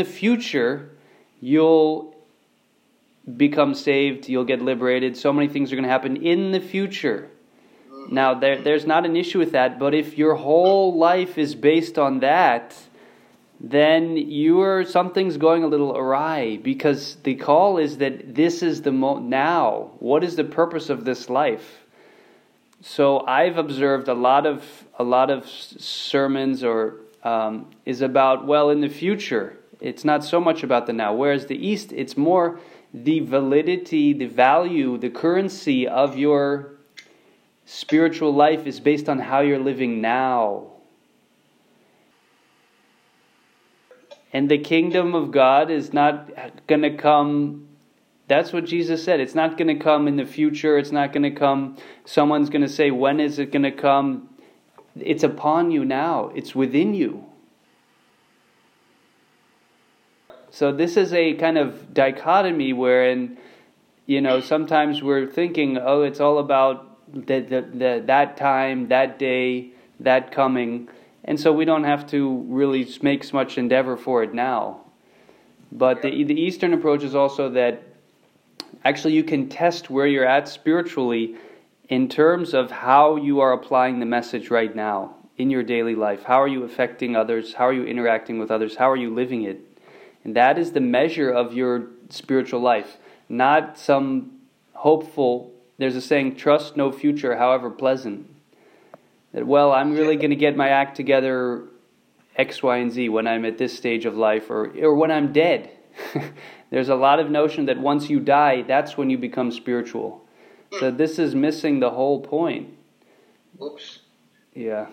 the future, you'll become saved, you'll get liberated. So many things are going to happen in the future. Now, there, there's not an issue with that, but if your whole life is based on that, then you're something's going a little awry because the call is that this is the mo- now. What is the purpose of this life? So I've observed a lot of a lot of sermons or um, is about well in the future. It's not so much about the now. Whereas the East, it's more the validity, the value, the currency of your spiritual life is based on how you're living now. And the kingdom of God is not going to come. That's what Jesus said. It's not going to come in the future. It's not going to come. Someone's going to say, When is it going to come? It's upon you now, it's within you. So, this is a kind of dichotomy wherein, you know, sometimes we're thinking, oh, it's all about the, the, the, that time, that day, that coming. And so we don't have to really make much endeavor for it now. But the, the Eastern approach is also that actually you can test where you're at spiritually in terms of how you are applying the message right now in your daily life. How are you affecting others? How are you interacting with others? How are you living it? And that is the measure of your spiritual life, not some hopeful. There's a saying, trust no future, however pleasant that, well, I'm really going to get my act together X, Y, and Z when I'm at this stage of life or, or when I'm dead. There's a lot of notion that once you die, that's when you become spiritual. So this is missing the whole point. Oops. Yeah.